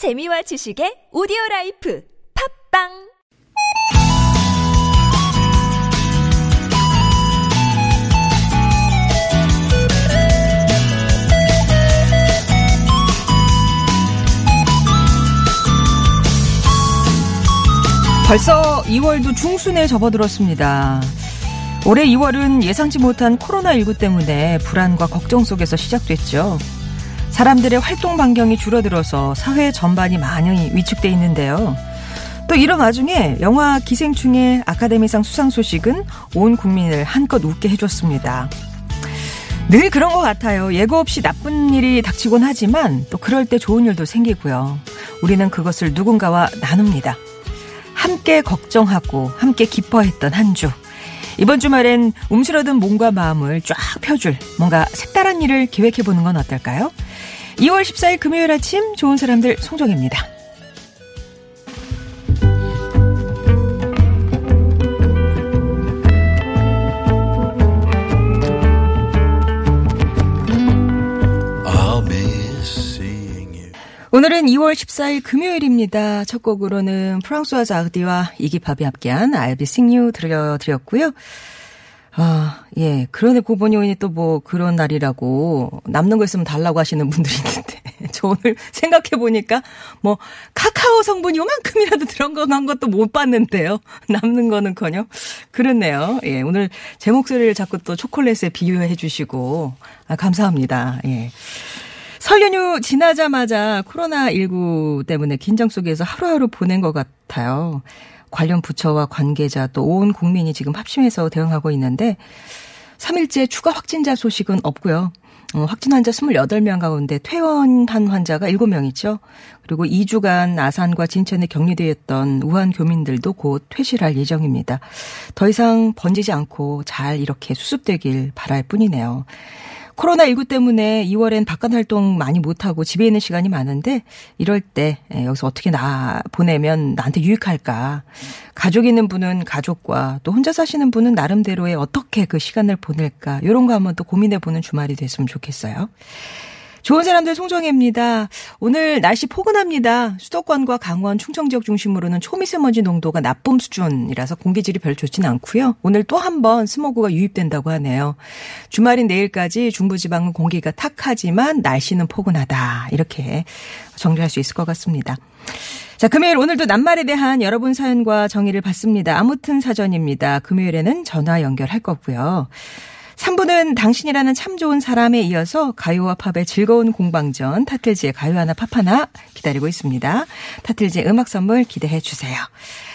재미와 지식의 오디오 라이프 팟빵 벌써 2월도 중순에 접어들었습니다. 올해 2월은 예상치 못한 코로나19 때문에 불안과 걱정 속에서 시작됐죠. 사람들의 활동 반경이 줄어들어서 사회 전반이 많이 위축돼 있는데요. 또 이런 와중에 영화 기생충의 아카데미상 수상 소식은 온 국민을 한껏 웃게 해줬습니다. 늘 그런 것 같아요. 예고 없이 나쁜 일이 닥치곤 하지만 또 그럴 때 좋은 일도 생기고요. 우리는 그것을 누군가와 나눕니다. 함께 걱정하고 함께 기뻐했던 한 주. 이번 주말엔 움츠러든 몸과 마음을 쫙 펴줄 뭔가 색다른 일을 계획해보는 건 어떨까요? 2월 14일 금요일 아침 좋은 사람들 송정입니다. 오늘은 2월 14일 금요일입니다. 첫 곡으로는 프랑스와 자그디와 이기팝이 함께한 I'll be sing you 들려드렸고요. 아, 예. 그런데 고보니 오니 또뭐 그런 날이라고 남는 거 있으면 달라고 하시는 분들이 있는데 저 오늘 생각해 보니까 뭐 카카오 성분이 요만큼이라도 들어간 것도 못 봤는데요. 남는 거는커녕 그렇네요. 예. 오늘 제 목소리를 자꾸 또 초콜릿에 비유해 주시고 아, 감사합니다. 예. 설 연휴 지나자마자 코로나19 때문에 긴장 속에서 하루하루 보낸 것 같아요. 관련 부처와 관계자 또 온 국민이 지금 합심해서 대응하고 있는데 3일째 추가 확진자 소식은 없고요. 어, 확진 환자 28명 가운데 퇴원한 환자가 7명이죠. 그리고 2주간 아산과 진천에 격리되었던 우한 교민들도 곧 퇴실할 예정입니다. 더 이상 번지지 않고 잘 이렇게 수습되길 바랄 뿐이네요. 코로나19 때문에 2월엔 바깥 활동 많이 못하고 집에 있는 시간이 많은데 이럴 때 예, 여기서 어떻게 나 보내면 나한테 유익할까. 가족 있는 분은 가족과 또 혼자 사시는 분은 나름대로의 어떻게 그 시간을 보낼까. 이런 거 한번 또 고민해 보는 주말이 됐으면 좋겠어요. 좋은 사람들 송정혜입니다. 오늘 날씨 포근합니다. 수도권과 강원, 충청 지역 중심으로는 초미세먼지 농도가 나쁨 수준이라서 공기질이 별 좋지는 않고요. 오늘 또 한 번 스모그가 유입된다고 하네요. 주말인 내일까지 중부지방은 공기가 탁하지만 날씨는 포근하다. 이렇게 정리할 수 있을 것 같습니다. 자, 금요일 오늘도 낱말에 대한 여러분 사연과 정의를 받습니다. 아무튼 사전입니다. 금요일에는 전화 연결할 거고요. 3부는 당신이라는 참 좋은 사람에 이어서 가요와 팝의 즐거운 공방전 타틀즈의 가요 하나 팝 하나 기다리고 있습니다. 타틀즈의 음악 선물 기대해 주세요.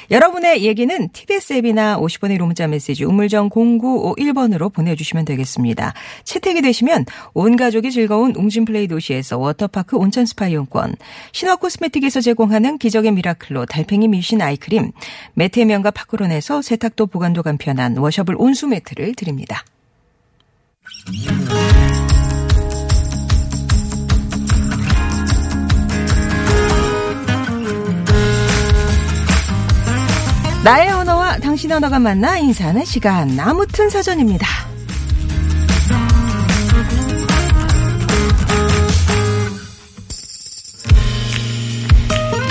여러분의 얘기는 TBS 앱이나 50원의 유료 문자 메시지 우물정 0951번으로 보내주시면 되겠습니다. 채택이 되시면 온 가족이 즐거운 웅진플레이 도시에서 워터파크 온천 스파 이용권, 신화 코스메틱에서 제공하는 기적의 미라클로 달팽이 미신 아이크림, 매트해면과 파크론에서 세탁도 보관도 간편한 워셔블 온수 매트를 드립니다. 나의 언어와 당신의 언어가 만나 인사하는 시간 아무튼 사전입니다.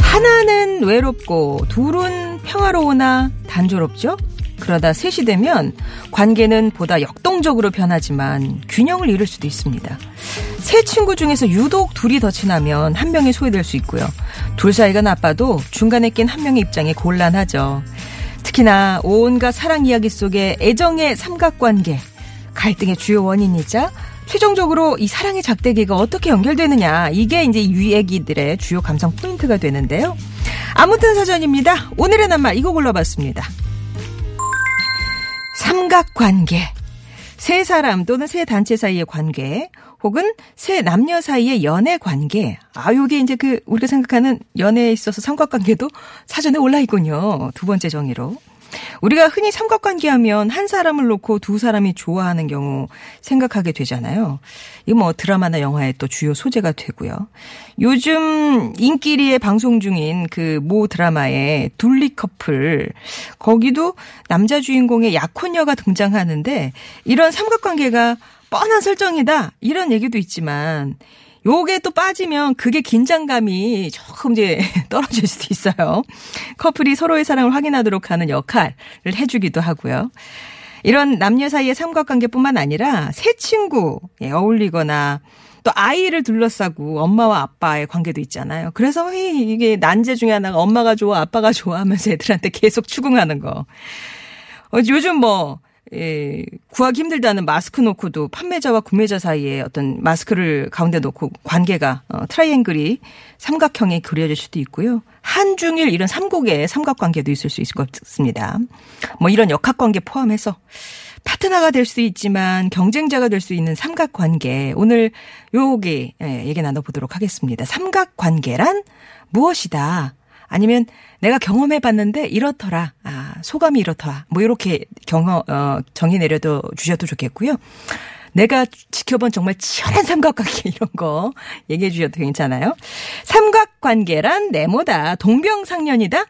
하나는 외롭고 둘은 평화로우나 단조롭죠? 그러다 셋이 되면 관계는 보다 역동적으로 변하지만 균형을 잃을 수도 있습니다. 세 친구 중에서 유독 둘이 더 친하면 한 명이 소외될 수 있고요. 둘 사이가 나빠도 중간에 낀 한 명의 입장이 곤란하죠. 특히나 온갖 사랑 이야기 속에 애정의 삼각관계, 갈등의 주요 원인이자 최종적으로 이 사랑의 작대기가 어떻게 연결되느냐 이게 이제 이 얘기들의 주요 감성 포인트가 되는데요. 아무튼 사전입니다. 오늘의 낱말 이거 골라봤습니다. 삼각관계. 세 사람 또는 세 단체 사이의 관계, 혹은 세 남녀 사이의 연애 관계. 아, 요게 이제 그, 우리가 생각하는 연애에 있어서 삼각관계도 사전에 올라 있군요. 두 번째 정의로. 우리가 흔히 삼각관계 하면 한 사람을 놓고 두 사람이 좋아하는 경우 생각하게 되잖아요. 이거 뭐 드라마나 영화의 또 주요 소재가 되고요. 요즘 인기리에 방송 중인 그 모 드라마의 둘리 커플 거기도 남자 주인공의 약혼녀가 등장하는데 이런 삼각관계가 뻔한 설정이다 이런 얘기도 있지만 요게 또 빠지면 그게 긴장감이 조금 이제 떨어질 수도 있어요. 커플이 서로의 사랑을 확인하도록 하는 역할을 해주기도 하고요. 이런 남녀 사이의 삼각관계뿐만 아니라 새 친구에 어울리거나 또 아이를 둘러싸고 엄마와 아빠의 관계도 있잖아요. 그래서 이게 난제 중에 하나가 엄마가 좋아, 아빠가 좋아 하면서 애들한테 계속 추궁하는 거. 어, 요즘 뭐, 예, 구하기 힘들다는 마스크 놓고도 판매자와 구매자 사이에 어떤 마스크를 가운데 놓고 관계가 어, 트라이앵글이 삼각형에 그려질 수도 있고요. 한중일 이런 삼국의 삼각관계도 있을 수 있을 것 같습니다. 뭐 이런 역학관계 포함해서 파트너가 될 수 있지만 경쟁자가 될 수 있는 삼각관계 오늘 요게 예, 얘기 나눠보도록 하겠습니다. 삼각관계란 무엇이다? 아니면 내가 경험해 봤는데 이렇더라. 아, 소감이 이렇더라. 뭐 이렇게 경험 어 정의 내려도 주셔도 좋겠고요. 내가 지켜본 정말 치열한 삼각관계 이런 거 얘기해 주셔도 괜찮아요. 삼각관계란 네모다. 동병상련이다.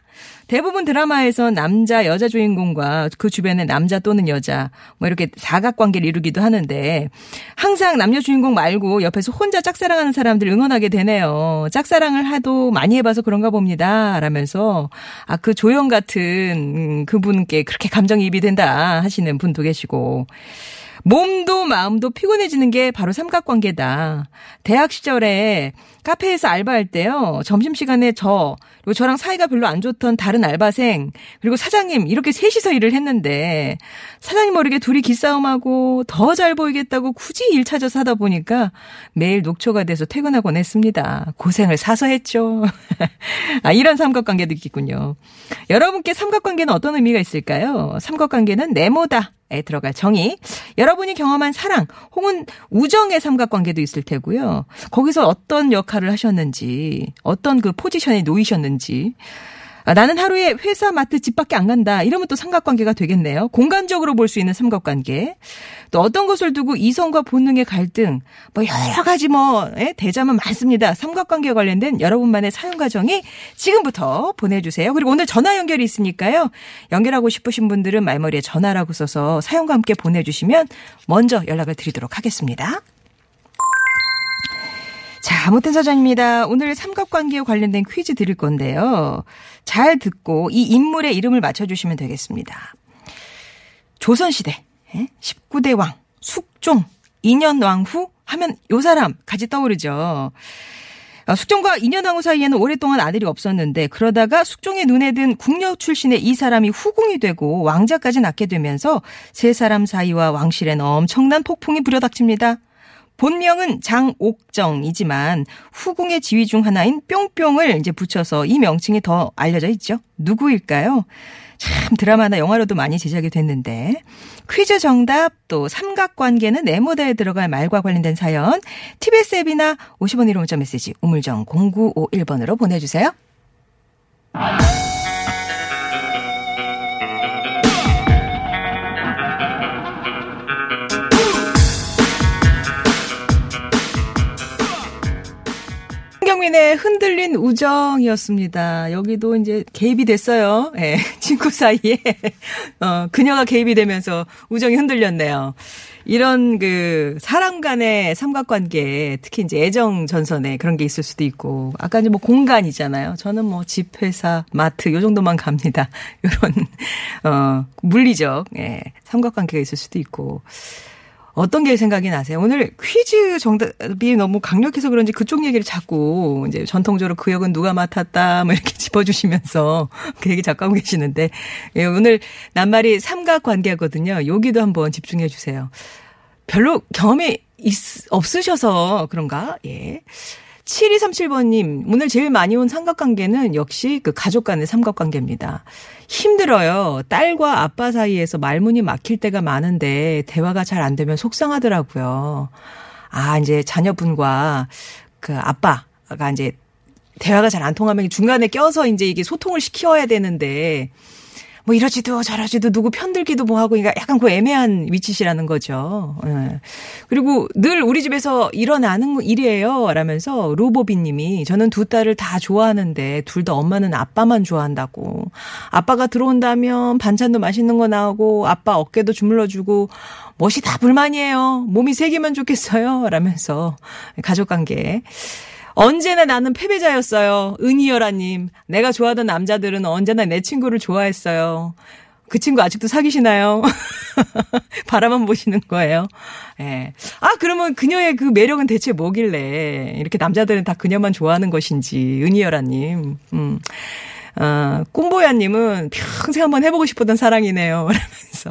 대부분 드라마에서 남자 여자 주인공과 그 주변에 남자 또는 여자 뭐 이렇게 사각관계를 이루기도 하는데 항상 남녀 주인공 말고 옆에서 혼자 짝사랑하는 사람들 응원하게 되네요. 짝사랑을 하도 많이 해봐서 그런가 봅니다. 라면서 아 그 조영 같은 음, 그분께 그렇게 감정이입이 된다 하시는 분도 계시고 몸도 마음도 피곤해지는 게 바로 삼각관계다. 대학 시절에 카페에서 알바할 때요. 점심시간에 저, 그리고 저랑 사이가 별로 안 좋던 다른 알바생, 그리고 사장님, 이렇게 셋이서 일을 했는데, 사장님 모르게 둘이 기싸움하고 더 잘 보이겠다고 굳이 일 찾아서 하다 보니까 매일 녹초가 돼서 퇴근하곤 했습니다. 고생을 사서 했죠. 아, 이런 삼각관계도 있겠군요. 여러분께 삼각관계는 어떤 의미가 있을까요? 삼각관계는 네모다. 에 들어갈 정의. 여러분이 경험한 사랑 혹은 우정의 삼각관계도 있을 테고요. 거기서 어떤 역할 을 하셨는지, 어떤 그 포지션에 놓이셨는지. 아, 나는 하루에 회사, 마트, 집 밖에 안 간다. 이러면 또 삼각관계가 되겠네요. 공간적으로 볼 수 있는 삼각관계. 또 어떤 것을 두고 이성과 본능의 갈등, 뭐 여러 가지 뭐, 예, 대자만 많습니다. 삼각관계에 관련된 여러분만의 사연 과정이 지금부터 보내주세요. 그리고 오늘 전화 연결이 있으니까요. 연결하고 싶으신 분들은 말머리에 전화라고 써서 사연과 함께 보내주시면 먼저 연락을 드리도록 하겠습니다. 자, 아무튼 사전입니다. 오늘 삼각관계에 관련된 퀴즈 드릴 건데요. 잘 듣고 이 인물의 이름을 맞춰주시면 되겠습니다. 조선시대 19대 예? 왕 숙종 2년 왕후 하면 요 사람 같이 떠오르죠. 어, 숙종과 인연왕후 사이에는 오랫동안 아들이 없었는데 그러다가 숙종의 눈에 든 궁녀 출신의 이 사람이 후궁이 되고 왕자까지 낳게 되면서 세 사람 사이와 왕실엔 엄청난 폭풍이 불어닥칩니다. 본명은 장옥정이지만 후궁의 지위 중 하나인 뿅뿅을 이제 붙여서 이 명칭이 더 알려져 있죠. 누구일까요? 참 드라마나 영화로도 많이 제작이 됐는데 퀴즈 정답 또 삼각관계는 네모다에 들어갈 말과 관련된 사연 TBS 앱이나 50원 1호 문자 메시지 우물정 0951번으로 보내주세요. 김경민의 흔들린 우정이었습니다. 여기도 이제 개입이 됐어요. 예, 네, 친구 사이에. 어, 그녀가 개입이 되면서 우정이 흔들렸네요. 이런 그 사람 간의 삼각관계, 특히 이제 애정 전선에 그런 게 있을 수도 있고, 아까 이제 뭐 공간이잖아요. 저는 뭐 집, 회사, 마트, 요 정도만 갑니다. 요런, 어, 물리적, 예, 삼각관계가 있을 수도 있고. 어떤 게 생각이 나세요? 오늘 퀴즈 정답이 너무 강력해서 그런지 그쪽 얘기를 자꾸 이제 전통적으로 그 역은 누가 맡았다 뭐 이렇게 짚어주시면서 그 얘기 자꾸 하고 계시는데 예, 오늘 낱말이 삼각 관계거든요. 여기도 한번 집중해 주세요. 별로 경험이 있, 없으셔서 그런가? 예. 7237번님, 오늘 제일 많이 온 삼각관계는 역시 그 가족 간의 삼각관계입니다. 힘들어요. 딸과 아빠 사이에서 말문이 막힐 때가 많은데 대화가 잘 안 되면 속상하더라고요. 아, 이제 자녀분과 그 아빠가 이제 대화가 잘 안 통하면 중간에 껴서 이제 이게 소통을 시켜야 되는데 뭐 이러지도 저러지도 누구 편들기도 뭐 하고 그러니까 약간 그 애매한 위치시라는 거죠. 예. 그리고 늘 우리 집에서 일어나는 일이에요. 라면서 로보비 님이 저는 두 딸을 다 좋아하는데 둘 다 엄마는 아빠만 좋아한다고. 아빠가 들어온다면 반찬도 맛있는 거 나오고 아빠 어깨도 주물러주고 멋이 다 불만이에요. 몸이 세 개면 좋겠어요. 라면서 가족 관계. 언제나 나는 패배자였어요. 은희열아님. 내가 좋아하던 남자들은 언제나 내 친구를 좋아했어요. 그 친구 아직도 사귀시나요? 바라만 보시는 거예요. 예. 아, 그러면 그녀의 그 매력은 대체 뭐길래 이렇게 남자들은 다 그녀만 좋아하는 것인지, 은희열아님. 음. 어, 꿈보야님은 평생 한번 해보고 싶었던 사랑이네요. 라면서.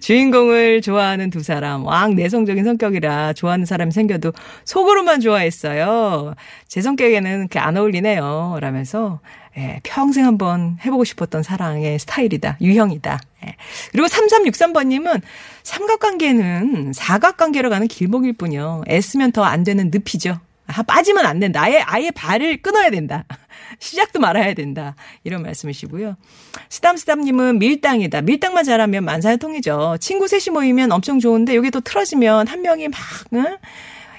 주인공을 좋아하는 두 사람, 왕 내성적인 성격이라 좋아하는 사람이 생겨도 속으로만 좋아했어요. 제 성격에는 안 어울리네요. 라면서. 예, 평생 한번 해보고 싶었던 사랑의 스타일이다. 유형이다. 예. 그리고 3363번님은 삼각관계는 사각관계로 가는 길목일 뿐이요. 애쓰면 더 안 되는 늪이죠. 아, 빠지면 안 된다. 아예, 아예 발을 끊어야 된다. 시작도 말아야 된다. 이런 말씀이시고요. 스담스담님은 밀당이다. 밀당만 잘하면 만사형통이죠. 친구 셋이 모이면 엄청 좋은데 여기 또 틀어지면 한 명이 막, 응?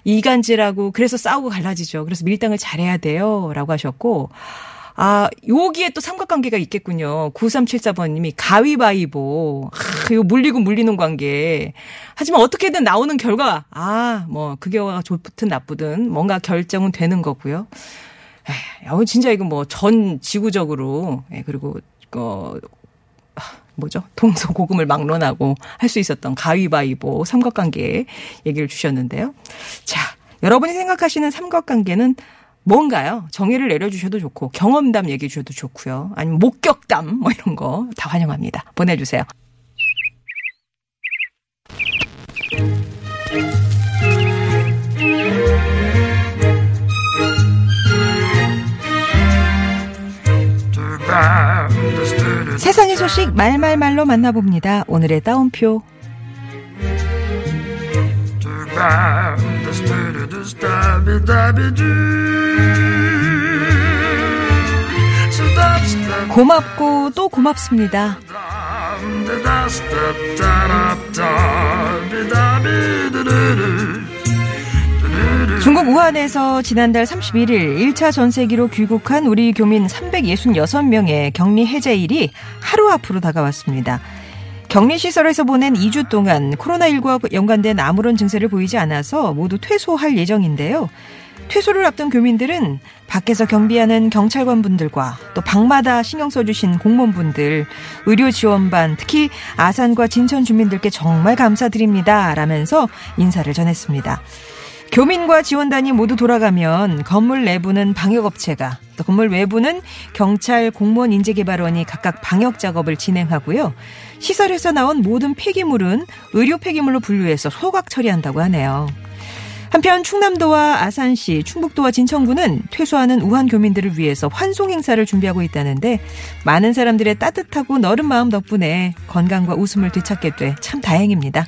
이간질하고 그래서 싸우고 갈라지죠. 그래서 밀당을 잘해야 돼요. 라고 하셨고, 아, 여기에 또 삼각관계가 있겠군요. 9374번님이 가위바위보. 아, 이거 물리고 물리는 관계. 하지만 어떻게든 나오는 결과, 아, 뭐, 그게 좋든 나쁘든 뭔가 결정은 되는 거고요. 에, 진짜 이거 뭐 전 지구적으로, 예, 그리고, 어, 뭐죠? 동서고금을 막론하고 할 수 있었던 가위바위보 삼각관계 얘기를 주셨는데요. 자, 여러분이 생각하시는 삼각관계는 뭔가요? 정의를 내려주셔도 좋고 경험담 얘기해 주셔도 좋고요. 아니면 목격담 뭐 이런 거 다 환영합니다. 보내주세요. 세상의 소식 말말말로 만나봅니다. 오늘의 따옴표. 고맙고 또 고맙습니다. 중국 우한에서 지난달 31일 1차 전세기로 귀국한 우리 교민 366명의 격리 해제일이 하루 앞으로 다가왔습니다. 격리시설에서 보낸 2주 동안 코로나19와 연관된 아무런 증세를 보이지 않아서 모두 퇴소할 예정인데요. 퇴소를 앞둔 교민들은 밖에서 경비하는 경찰관분들과 또 방마다 신경 써주신 공무원분들, 의료지원반, 특히 아산과 진천 주민들께 정말 감사드립니다. 라면서 인사를 전했습니다. 교민과 지원단이 모두 돌아가면 건물 내부는 방역업체가 또 건물 외부는 경찰 공무원 인재개발원이 각각 방역 작업을 진행하고요. 시설에서 나온 모든 폐기물은 의료 폐기물로 분류해서 소각 처리한다고 하네요. 한편 충남도와 아산시, 충북도와 진천구는 퇴소하는 우한 교민들을 위해서 환송 행사를 준비하고 있다는데 많은 사람들의 따뜻하고 너른 마음 덕분에 건강과 웃음을 되찾게 돼 참 다행입니다.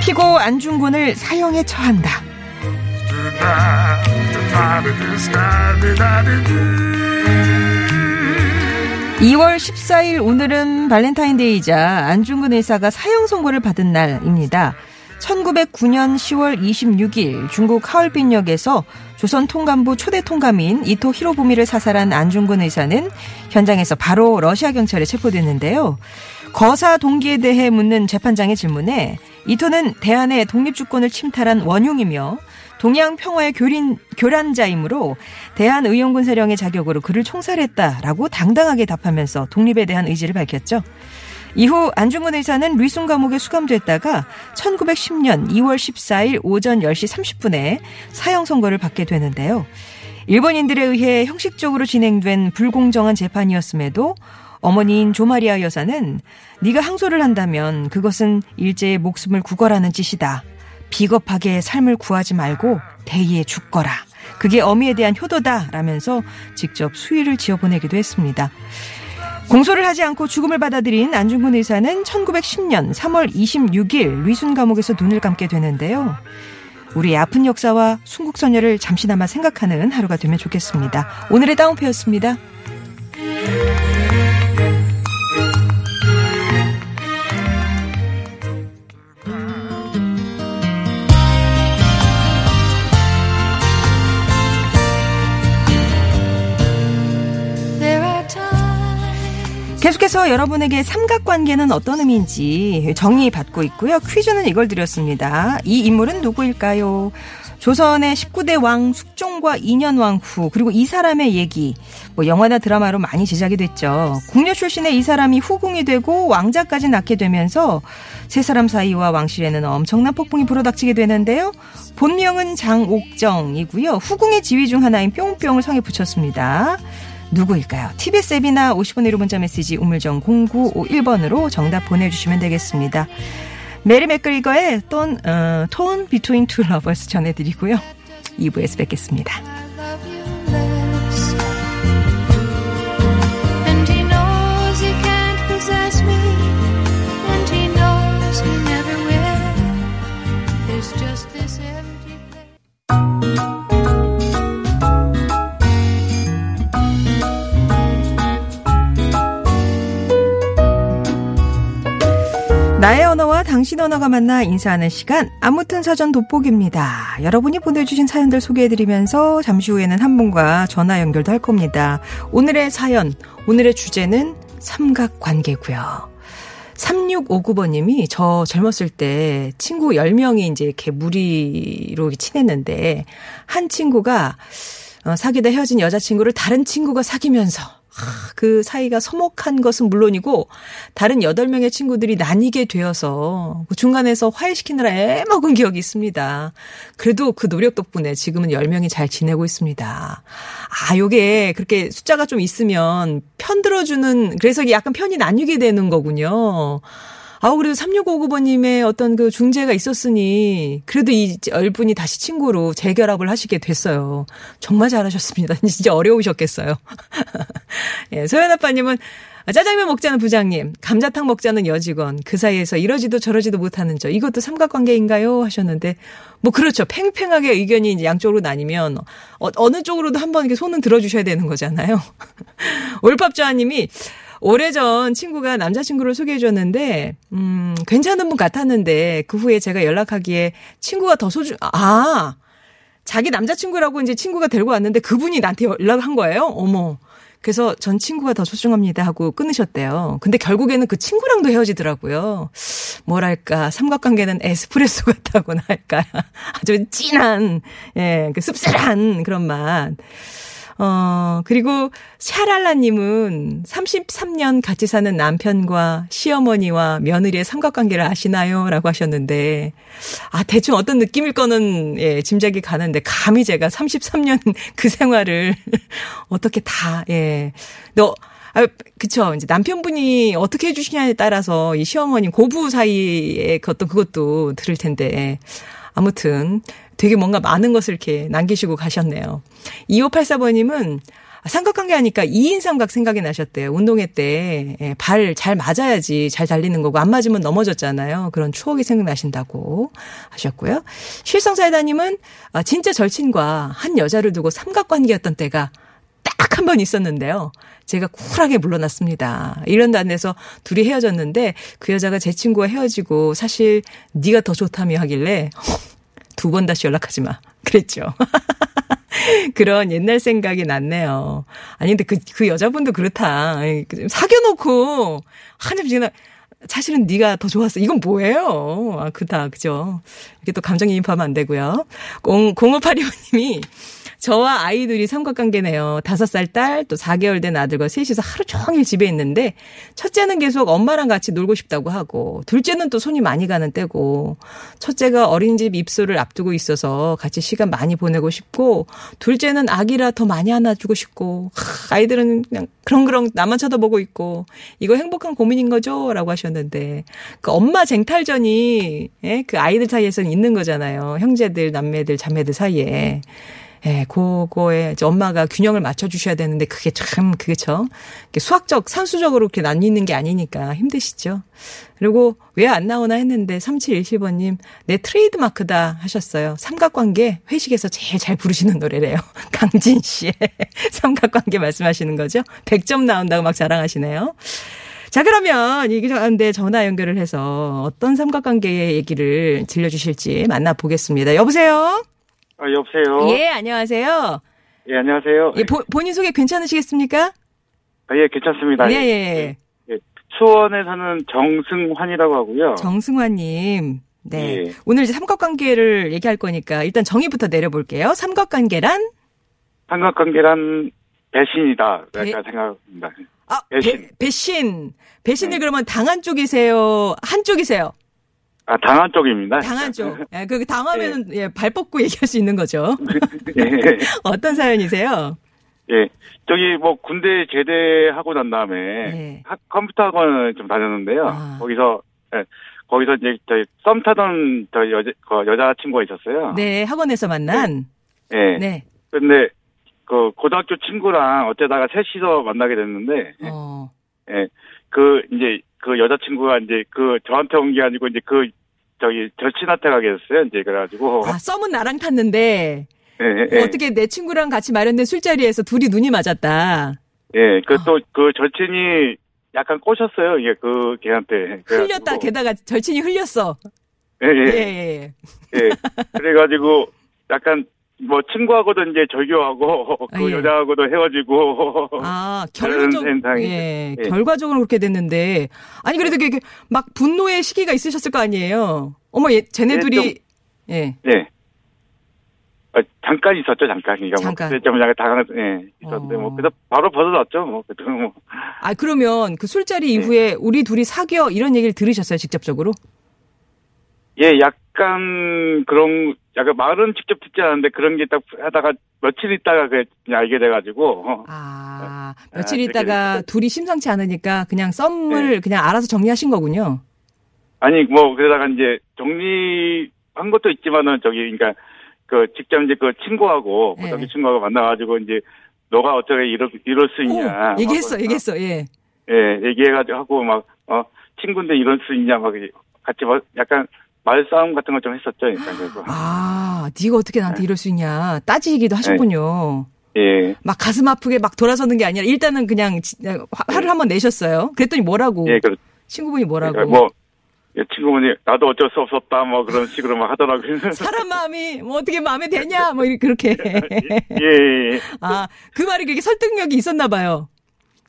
피고 안중근을 사형에 처한다. 2월 14일 오늘은 발렌타인데이자 안중근 의사가 사형 선고를 받은 날입니다. 1909년 10월 26일 중국 하얼빈역에서 조선 통감부 초대 통감인 이토 히로부미를 사살한 안중근 의사는 현장에서 바로 러시아 경찰에 체포됐는데요. 거사 동기에 대해 묻는 재판장의 질문에 이토는 대한의 독립주권을 침탈한 원흉이며 동양 평화의 교린, 교란자이므로 대한의용군 세령의 자격으로 그를 총살했다라고 당당하게 답하면서 독립에 대한 의지를 밝혔죠. 이후 안중근 의사는 리순 감옥에 수감됐다가 1910년 2월 14일 오전 10시 30분에 사형 선고를 받게 되는데요. 일본인들에 의해 형식적으로 진행된 불공정한 재판이었음에도 어머니인 조마리아 여사는 네가 항소를 한다면 그것은 일제의 목숨을 구걸하는 짓이다. 비겁하게 삶을 구하지 말고 대의에 죽거라. 그게 어미에 대한 효도다. 라면서 직접 수위를 지어보내기도 했습니다. 공소를 하지 않고 죽음을 받아들인 안중근 의사는 1910년 3월 26일 위순 감옥에서 눈을 감게 되는데요. 우리의 아픈 역사와 순국선열을 잠시나마 생각하는 하루가 되면 좋겠습니다. 오늘의 다운표였습니다. 계속해서 여러분에게 삼각관계는 어떤 의미인지 정의받고 있고요. 퀴즈는 이걸 드렸습니다. 이 인물은 누구일까요? 조선의 19대 왕 숙종과 인현왕 후 그리고 이 사람의 얘기 뭐 영화나 드라마로 많이 제작이 됐죠. 궁녀 출신의 이 사람이 후궁이 되고 왕자까지 낳게 되면서 세 사람 사이와 왕실에는 엄청난 폭풍이 불어닥치게 되는데요. 본명은 장옥정이고요. 후궁의 지위 중 하나인 뿅뿅을 성에 붙였습니다. 누구일까요? TBS 앱이나 50원 유료 문자 메시지 우물정 0951번으로 정답 보내주시면 되겠습니다. 메리 맥그리거의 Torn, 어, Torn Between Two Lovers 전해드리고요. 2부에서 뵙겠습니다. 나의 언어와 당신 언어가 만나 인사하는 시간 아무튼 사전 돋보기입니다. 여러분이 보내주신 사연들 소개해드리면서 잠시 후에는 한 분과 전화 연결도 할 겁니다. 오늘의 사연, 오늘의 주제는 삼각관계고요. 3659번님이 저 젊었을 때 친구 10명이 이제 이렇게 무리로 친했는데 한 친구가 어, 사귀다 헤어진 여자친구를 다른 친구가 사귀면서 그 사이가 서먹한 것은 물론이고 다른 여덟 명의 친구들이 나뉘게 되어서 그 중간에서 화해시키느라 애먹은 기억이 있습니다. 그래도 그 노력 덕분에 지금은 열 명이 잘 지내고 있습니다. 아, 요게 그렇게 숫자가 좀 있으면 편 들어주는 그래서 약간 편이 나뉘게 되는 거군요. 아우 그래도 3659번님의 어떤 그 중재가 있었으니 그래도 이 열분이 다시 친구로 재결합을 하시게 됐어요. 정말 잘하셨습니다. 진짜 어려우셨겠어요. 예, 소연 아빠님은 짜장면 먹자는 부장님, 감자탕 먹자는 여직원, 그 사이에서 이러지도 저러지도 못하는 저, 이것도 삼각관계인가요? 하셨는데, 뭐, 그렇죠. 팽팽하게 의견이 이제 양쪽으로 나뉘면, 어, 느 쪽으로도 한번 이렇게 손은 들어주셔야 되는 거잖아요. 올밥조아님이, 오래전 친구가 남자친구를 소개해 줬는데, 음, 괜찮은 분 같았는데, 그 후에 제가 연락하기에 친구가 더 소중, 아, 자기 남자친구라고 이제 친구가 데리고 왔는데 그분이 나한테 연락한 거예요? 어머. 그래서 전 친구가 더 소중합니다 하고 끊으셨대요. 근데 결국에는 그 친구랑도 헤어지더라고요. 뭐랄까, 삼각관계는 에스프레소 같다고나 할까. 아주 진한, 예, 그 씁쓸한 그런 맛. 어, 그리고 샤랄라님은 33년 같이 사는 남편과 시어머니와 며느리의 삼각관계를 아시나요? 라고 하셨는데, 아, 대충 어떤 느낌일 거는, 예, 짐작이 가는데, 감히 제가 33년 그 생활을 어떻게 다, 예. 너, 아, 그쵸. 이제 남편분이 어떻게 해주시냐에 따라서 이 시어머님 고부 사이에 어떤 그것도 들을 텐데. 아무튼 되게 뭔가 많은 것을 이렇게 남기시고 가셨네요. 2584번님은 삼각관계 하니까 2인 삼각 생각이 나셨대요. 운동회 때 발 잘 맞아야지 잘 달리는 거고 안 맞으면 넘어졌잖아요. 그런 추억이 생각나신다고 하셨고요. 실성사회다님은 아, 진짜 절친과 한 여자를 두고 삼각관계였던 때가 딱 한 번 있었는데요. 제가 쿨하게 물러났습니다. 이런 단에서 둘이 헤어졌는데 그 여자가 제 친구와 헤어지고 사실 네가 더 좋다며 하길래 두 번 다시 연락하지 마. 그랬죠. 그런 옛날 생각이 났네요. 아니, 근데 그, 그 여자분도 그렇다. 사귀어놓고, 한참 지나, 사실은 네가 더 좋았어. 이건 뭐예요? 아, 그다, 그죠. 이렇게 또 감정이입하면 안 되고요. 0, 0582호님이 저와 아이들이 삼각관계네요. 다섯 살 딸, 또 4개월 된 아들과 셋이서 하루 종일 집에 있는데, 첫째는 계속 엄마랑 같이 놀고 싶다고 하고, 둘째는 또 손이 많이 가는 때고, 첫째가 어린이집 입소를 앞두고 있어서 같이 시간 많이 보내고 싶고, 둘째는 아기라 더 많이 안아주고 싶고, 아이들은 그냥 그런그런 나만 쳐다보고 있고, 이거 행복한 고민인 거죠? 라고 하셨는데, 그 엄마 쟁탈전이, 예? 그 아이들 사이에서는 있는 거잖아요. 형제들, 남매들, 자매들 사이에. 예, 그거에 엄마가 균형을 맞춰주셔야 되는데 그게 참, 그게 죠. 수학적, 산수적으로 이렇게 나뉘는 게 아니니까 힘드시죠. 그리고 왜 안 나오나 했는데 3717번님, 내 트레이드 마크다 하셨어요. 삼각관계 회식에서 제일 잘 부르시는 노래래요. 강진 씨의 삼각관계 말씀하시는 거죠. 100점 나온다고 막 자랑하시네요. 자, 그러면 이 가운데 전화 연결을 해서 어떤 삼각관계의 얘기를 들려주실지 만나보겠습니다. 여보세요? 아, 여보세요? 예, 안녕하세요. 예, 안녕하세요. 예, 보, 본인 소개 괜찮으시겠습니까? 아, 예, 괜찮습니다. 예, 예. 예. 수원에 사는 정승환이라고 하고요. 정승환님. 네. 예. 오늘 이제 삼각관계를 얘기할 거니까 일단 정의부터 내려볼게요. 삼각관계란? 삼각관계란 배신이다. 배- 약간 생각합니다. 아, 배신. 배, 배신. 배신을 네. 그러면 당한 쪽이세요? 한 쪽이세요? 아, 당한 쪽입니다. 당한 쪽. 예, 그 당하면은 예, 발 뻗고 얘기할 수 있는 거죠. 예. 어떤 사연이세요? 예. 저기 뭐 군대 제대하고 난 다음에 네. 학- 컴퓨터 학원을 좀 다녔는데요. 아. 거기서 예. 거기서 이제 저희 썸 타던 저 여자 그 여자 친구가 있었어요. 네, 학원에서 만난. 예. 네. 근데 그 고등학교 친구랑 어쩌다가 셋이서 만나게 됐는데 어. 예, 그, 이제, 그 여자친구가 이제 그 저한테 온 게 아니고 이제 그, 저기, 절친한테 가게 됐어요. 이제 그래가지고. 아, 썸은 나랑 탔는데 예, 예, 예. 어떻게 내 친구랑 같이 마련된 술자리에서 둘이 눈이 맞았다. 예, 그 아. 또, 그 절친이 약간 꼬셨어요. 이게 그 걔한테. 그래가지고. 흘렸다. 게다가 절친이 흘렸어. 예, 예, 예, 예. 예. 예. 그래가지고 약간 뭐 친구하고도 이제 절교하고 아, 그 예. 여자하고도 헤어지고. 아, 현상이 예, 예. 결과적으로 그렇게 됐는데. 아니, 그래도 이게 막 분노의 시기가 있으셨을 거 아니에요? 어머, 얘, 쟤네들이, 예. 예. 아, 잠깐 있었죠, 잠깐. 그러니까 잠깐. 뭐, 그때 좀 약간 당황, 예, 있었는데, 어. 뭐, 그래서 바로 벗어났죠, 뭐, 그때 뭐. 아, 그러면 그 술자리 네. 이후에 우리 둘이 사귀어 이런 얘기를 들으셨어요, 직접적으로? 예, 약간 그런 약간 말은 직접 듣지 않았는데 그런 게 딱 하다가 며칠 있다가 그 그냥 알게 돼가지고 어. 아, 아, 며칠 그렇게 있다가. 둘이 심상치 않으니까 그냥 썸을 네. 그냥 알아서 정리하신 거군요. 아니 뭐 그러다가 이제 정리한 것도 있지만은 저기 그러니까 그 직접 이제 그 친구하고 네. 고등학교 친구하고 만나가지고 이제 너가 어떻게 이럴 이럴 수 있냐 오, 얘기했어, 막, 얘기했어, 예. 예 얘기해가지고 하고 막 어 친구인데 이럴 수 있냐 막 같이 뭐 약간 말싸움 같은 거좀 했었죠 그러니까 그래서 아, 네가 어떻게 네. 나한테 이럴 수 있냐 따지기도 하셨군요. 예 막 가슴 아프게 막 돌아서는 게 아니라 일단은 그냥 지- 화, 화를 한번 내셨어요. 그랬더니 뭐라고? 예, 그 친구분이 뭐라고? 그러니까 뭐 친구분이 나도 어쩔 수 없었다 뭐 그런 식으로 막 하더라고요. 사람 마음이 뭐 어떻게 마음에 드냐 뭐 이렇게 그렇게 예, 예, 예. 아그 말이 그렇게 설득력이 있었나 봐요.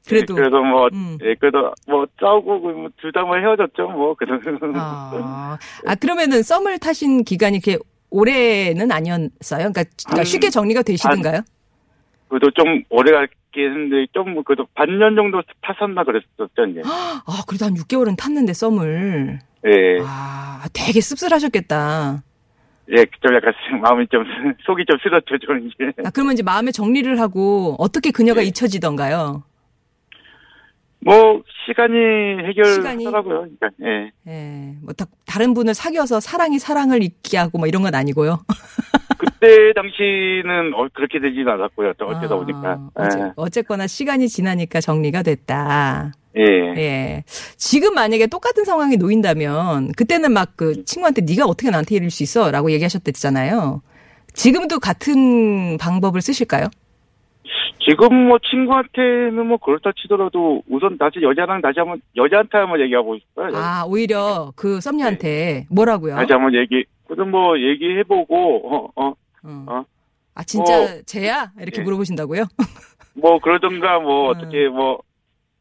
그래도 그래도 뭐, 음. 예, 그래도 뭐 싸우고 뭐둘 다 뭐 헤어졌죠, 뭐. 그래서. 아, 아 그러면은 썸을 타신 기간이 그렇게 오래는 아니었어요? 그러니까, 그러니까 한- 쉽게 정리가 되시던가요? 그래도 좀 오래 했는데, 좀, 뭐 그래도 반년 정도 탔었나 그랬었죠, 이제. 아 그래도 한 6개월은 탔는데 썸을 예, 아 되게 씁쓸하셨겠다. 예, 좀 약간 마음이 좀, 속이 좀 쓰렸죠, 좀 이제. 아 그러면 이제 마음의 정리를 하고 어떻게 그녀가 예. 잊혀지던가요? 뭐, 시간이? 해결하더라고요, 그러니까, 예. 예, 뭐 다, 다른 분을 사귀어서 사랑이 사랑을 잊게 하고 뭐 이런 건 아니고요. 그때 당시는 어, 그렇게 되진 않았고요, 또 어쩌다 아, 보니까. 어째, 어쨌 거나 시간이 지나니까 정리가 됐다. 예. 예. 예. 지금 만약에 똑같은 상황에 놓인다면 그때는 막 그 친구한테 네가 어떻게 나한테 이럴 수 있어라고 얘기하셨댔잖아요. 지금도 같은 방법을 쓰실까요? 지금 뭐 친구한테는 뭐 그렇다 치더라도 우선 다시 여자랑 다시 한번 여자한테 한번 얘기하고 싶어요. 아, 오히려 그 썸녀한테 뭐라고요? 다시 한번 얘기, 그래도 뭐 얘기해보고, 어, 어, 어. 어. 아, 진짜 어. 쟤야? 이렇게 예. 물어보신다고요? 뭐 그러던가 뭐 음. 어떻게 뭐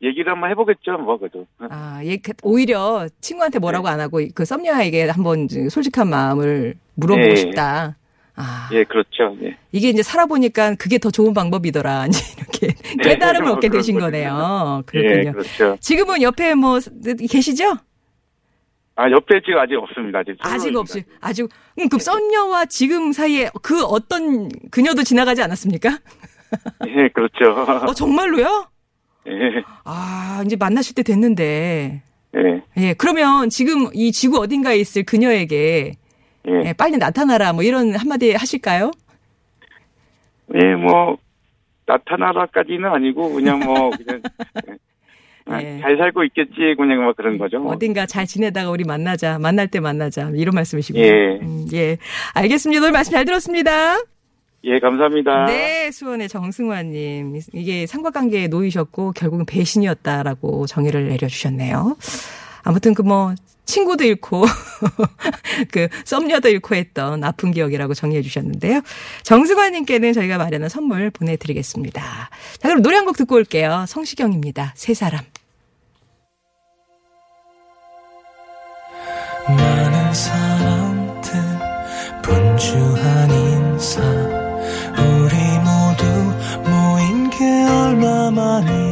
얘기를 한번 해보겠죠, 뭐 그래도. 아, 얘 그- 오히려 친구한테 뭐라고 네. 안 하고 그 썸녀에게 한번 솔직한 마음을 물어보고 예. 싶다. 아, 예, 그렇죠. 예. 이게 이제 살아보니까 그게 더 좋은 방법이더라. 이렇게 네, 깨달음을 뭐 얻게 되신 거네요. 예, 그렇군요. 그렇죠. 지금은 옆에 뭐 계시죠? 아, 옆에 지금 아직 없습니다. 지금 아직. 없이 아직 음, 그 썸녀와 지금 사이에 그 어떤 그녀도 지나가지 않았습니까? 예, 그렇죠. 어 정말로요? 예, 아 이제 만나실 때 됐는데 예, 예 그러면 지금 이 지구 어딘가에 있을 그녀에게 예. 예, 빨리 나타나라 뭐 이런 한마디 하실까요? 예, 뭐 나타나라까지는 아니고 그냥 뭐 그냥 아, 예. 잘 살고 있겠지 그냥 뭐 그런 거죠. 뭐. 어딘가 잘 지내다가 우리 만나자. 만날 때 만나자. 이런 말씀이시고요. 예. 음, 예. 알겠습니다. 오늘 말씀 잘 들었습니다. 예, 감사합니다. 네, 수원의 정승환님. 이게 삼각관계에 놓이셨고 결국은 배신이었다라고 정의를 내려주셨네요. 아무튼 그 뭐 친구도 잃고 그 썸녀도 잃고 했던 아픈 기억이라고 정리해 주셨는데요. 정승환 님께는 저희가 마련한 선물 보내 드리겠습니다. 자 그럼 노래 한 곡 듣고 올게요. 성시경입니다. 세 사람. 많은 사람들 분주한 인사 우리 모두 모인 게 얼마만인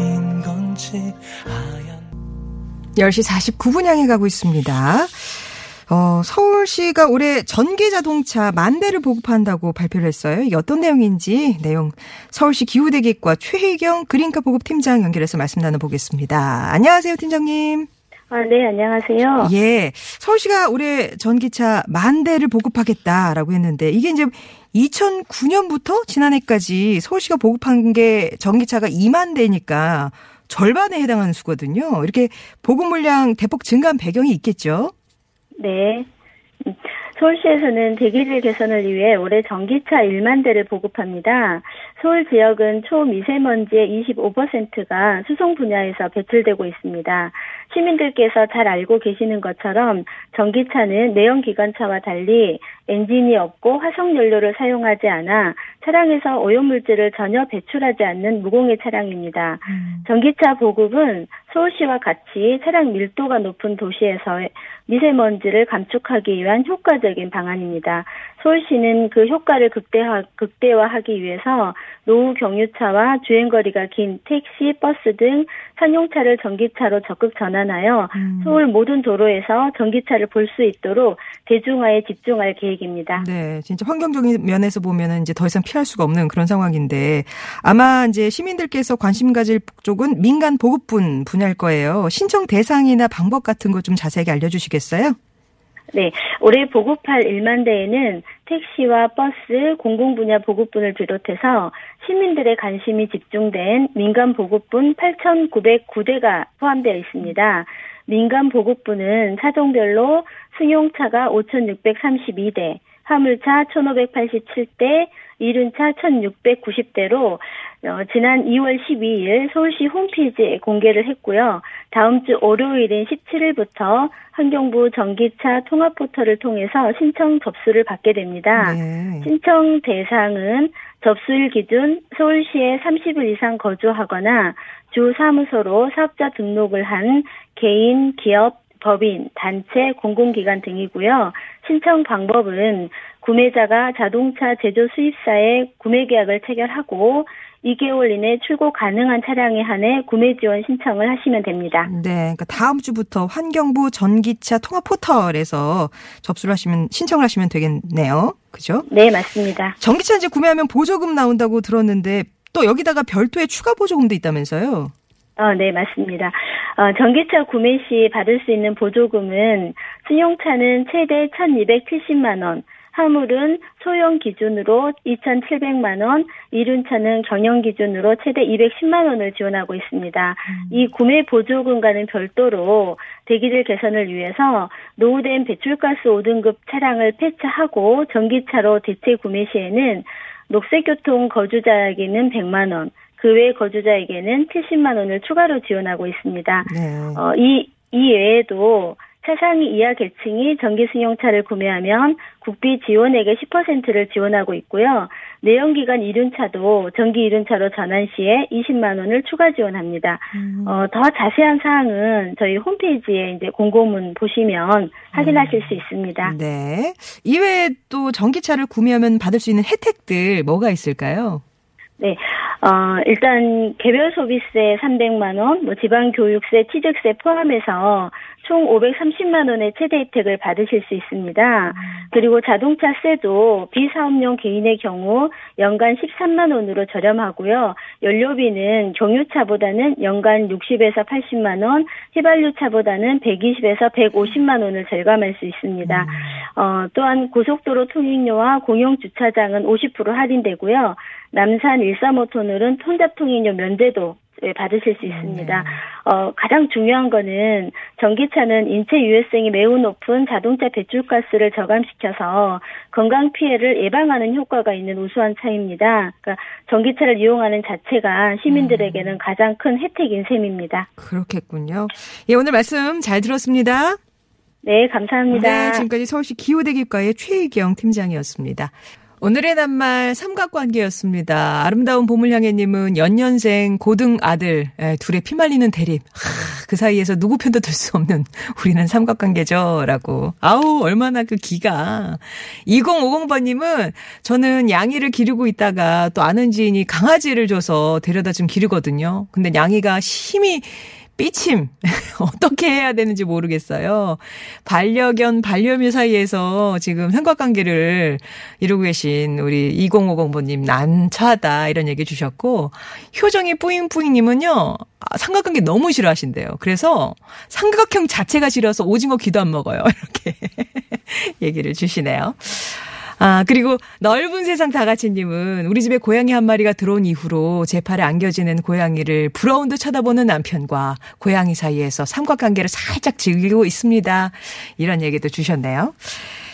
10시 49분 향해 가고 있습니다. 어, 서울시가 올해 전기 자동차 만 대를 보급한다고 발표를 했어요. 이게 어떤 내용인지 내용 서울시 기후대기과 최혜경 그린카 보급 팀장 연결해서 말씀 나눠보겠습니다. 안녕하세요, 팀장님. 아, 네, 안녕하세요. 예. 서울시가 올해 전기차 만 대를 보급하겠다라고 했는데 이게 이제 2009년부터 지난해까지 서울시가 보급한 게 전기차가 2만 대니까 절반에 해당하는 수거든요. 이렇게 보급 물량 대폭 증가한 배경이 있겠죠? 네. 음, 서울시에서는 대기질 개선을 위해 올해 전기차 1만 대를 보급합니다. 서울 지역은 초미세먼지의 25%가 수송 분야에서 배출되고 있습니다. 시민들께서 잘 알고 계시는 것처럼 전기차는 내연기관차와 달리 엔진이 없고 화석연료를 사용하지 않아 차량에서 오염물질을 전혀 배출하지 않는 무공해 차량입니다. 전기차 보급은 서울시와 같이 차량 밀도가 높은 도시에서의 미세먼지를 감축하기 위한 효과적인 방안입니다. 서울시는 그 효과를 극대화, 극대화하기 위해서 노후 경유차와 주행거리가 긴 택시, 버스 등 상용차를 전기차로 적극 전환하여 서울 모든 도로에서 전기차를 볼 수 있도록 대중화에 집중할 계획입니다. 네, 진짜 환경적인 면에서 보면은 이제 더 이상 피할 수가 없는 그런 상황인데 아마 이제 시민들께서 관심 가질 쪽은 민간 보급분 분야일 거예요. 신청 대상이나 방법 같은 거 좀 자세하게 알려주시겠어요? 네, 올해 보급할 1만 대에는 택시와 버스, 공공 분야 보급분을 비롯해서 시민들의 관심이 집중된 민간 보급분 8,909대가 포함되어 있습니다. 민간 보급분은 차종별로 승용차가 5,632대, 화물차 1,587대, 이륜차 1,690대로 어, 지난 2월 12일 서울시 홈페이지에 공개를 했고요. 다음 주 월요일인 17일부터 환경부 전기차 통합 포털을 통해서 신청 접수를 받게 됩니다. 네. 신청 대상은 접수일 기준 서울시에 30일 이상 거주하거나 주 사무소로 사업자 등록을 한 개인, 기업, 법인, 단체, 공공기관 등이고요. 신청 방법은 구매자가 자동차 제조 수입사에 구매 계약을 체결하고 2개월 이내 출고 가능한 차량에 한해 구매 지원 신청을 하시면 됩니다. 네, 그러니까 다음 주부터 환경부 전기차 통합 포털에서 접수를 하시면 신청을 하시면 되겠네요. 그죠? 네, 맞습니다. 전기차 이제 구매하면 보조금 나온다고 들었는데 또 여기다가 별도의 추가 보조금도 있다면서요? 어, 네, 맞습니다. 어, 전기차 구매 시 받을 수 있는 보조금은 승용차는 최대 1,270만 원, 화물은 소형 기준으로 2,700만 원, 이륜차는 경영 기준으로 최대 210만 원을 지원하고 있습니다. 이 구매 보조금과는 별도로 대기질 개선을 위해서 노후된 배출가스 5등급 차량을 폐차하고 전기차로 대체 구매 시에는 녹색교통 거주자에게는 100만 원, 그 외 거주자에게는 70만 원을 추가로 지원하고 있습니다. 네. 어, 이, 이 외에도 차상위 이하 계층이 전기 승용차를 구매하면 국비 지원액의 10%를 지원하고 있고요. 내연기관 이륜차도 전기 이륜차로 전환 시에 20만 원을 추가 지원합니다. 어, 더 자세한 사항은 저희 홈페이지에 이제 공고문 보시면 확인하실 수 있습니다. 네. 이외에 또 전기차를 구매하면 받을 수 있는 혜택들 뭐가 있을까요? 네, 어, 일단 개별 소비세 300만 원, 뭐 지방 교육세, 취득세 포함해서 총 530만 원의 최대 혜택을 받으실 수 있습니다. 그리고 자동차세도 비사업용 개인의 경우 연간 13만 원으로 저렴하고요. 연료비는 경유차보다는 연간 60에서 80만 원, 휘발유차보다는 120에서 150만 원을 절감할 수 있습니다. 어, 또한 고속도로 통행료와 공용 주차장은 50% 할인되고요. 남산 135 터널은 혼잡통행료 면제도 예, 받으실 수 있습니다. 어, 가장 중요한 거는 전기차는 인체 유해성이 매우 높은 자동차 배출가스를 저감시켜서 건강 피해를 예방하는 효과가 있는 우수한 차입니다. 그러니까 전기차를 이용하는 자체가 시민들에게는 가장 큰 혜택인 셈입니다. 그렇겠군요. 예, 오늘 말씀 잘 들었습니다. 네, 감사합니다. 네, 지금까지 서울시 기호대기과의 최희경 팀장이었습니다. 오늘의 낱말 삼각관계였습니다. 아름다운 봄을 향해님은 연년생 고등 아들 에, 둘의 피말리는 대립. 하, 그 사이에서 누구 편도 들 수 없는 우리는 삼각관계죠라고. 아우 얼마나 그 기가. 2050번님은 저는 양이를 기르고 있다가 또 아는 지인이 강아지를 줘서 데려다 좀 기르거든요. 근데 양이가 힘이 삐침 어떻게 해야 되는지 모르겠어요. 반려견 반려묘 사이에서 지금 삼각관계를 이루고 계신 우리 2050번님 난처하다 이런 얘기 주셨고 효정이 뿌잉뿌잉님은요 아, 삼각관계 너무 싫어하신대요. 그래서 삼각형 자체가 싫어서 오징어 귀도 안 먹어요. 이렇게 얘기를 주시네요. 아, 그리고 넓은 세상 다같이님은 우리 집에 고양이 한 마리가 들어온 이후로 제 팔에 안겨지는 고양이를 부러운 듯 쳐다보는 남편과 고양이 사이에서 삼각관계를 살짝 즐기고 있습니다. 이런 얘기도 주셨네요.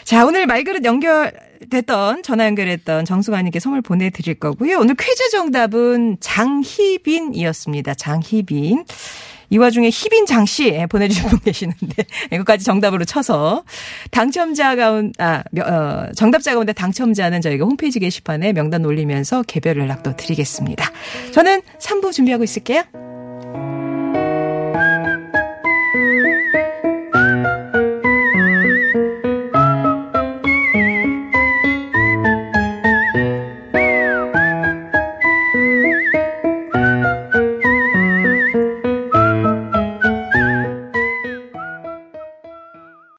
자, 오늘 말그릇 연결됐던, 전화 연결했던 정승환님께 선물 보내드릴 거고요. 오늘 퀴즈 정답은 장희빈이었습니다. 장희빈. 이 와중에 희빈 장 씨 보내주신 분 계시는데 이것까지 정답으로 쳐서 당첨자 가운 아 어, 정답자 가운데 당첨자는 저희가 홈페이지 게시판에 명단 올리면서 개별 연락도 드리겠습니다. 저는 3부 준비하고 있을게요.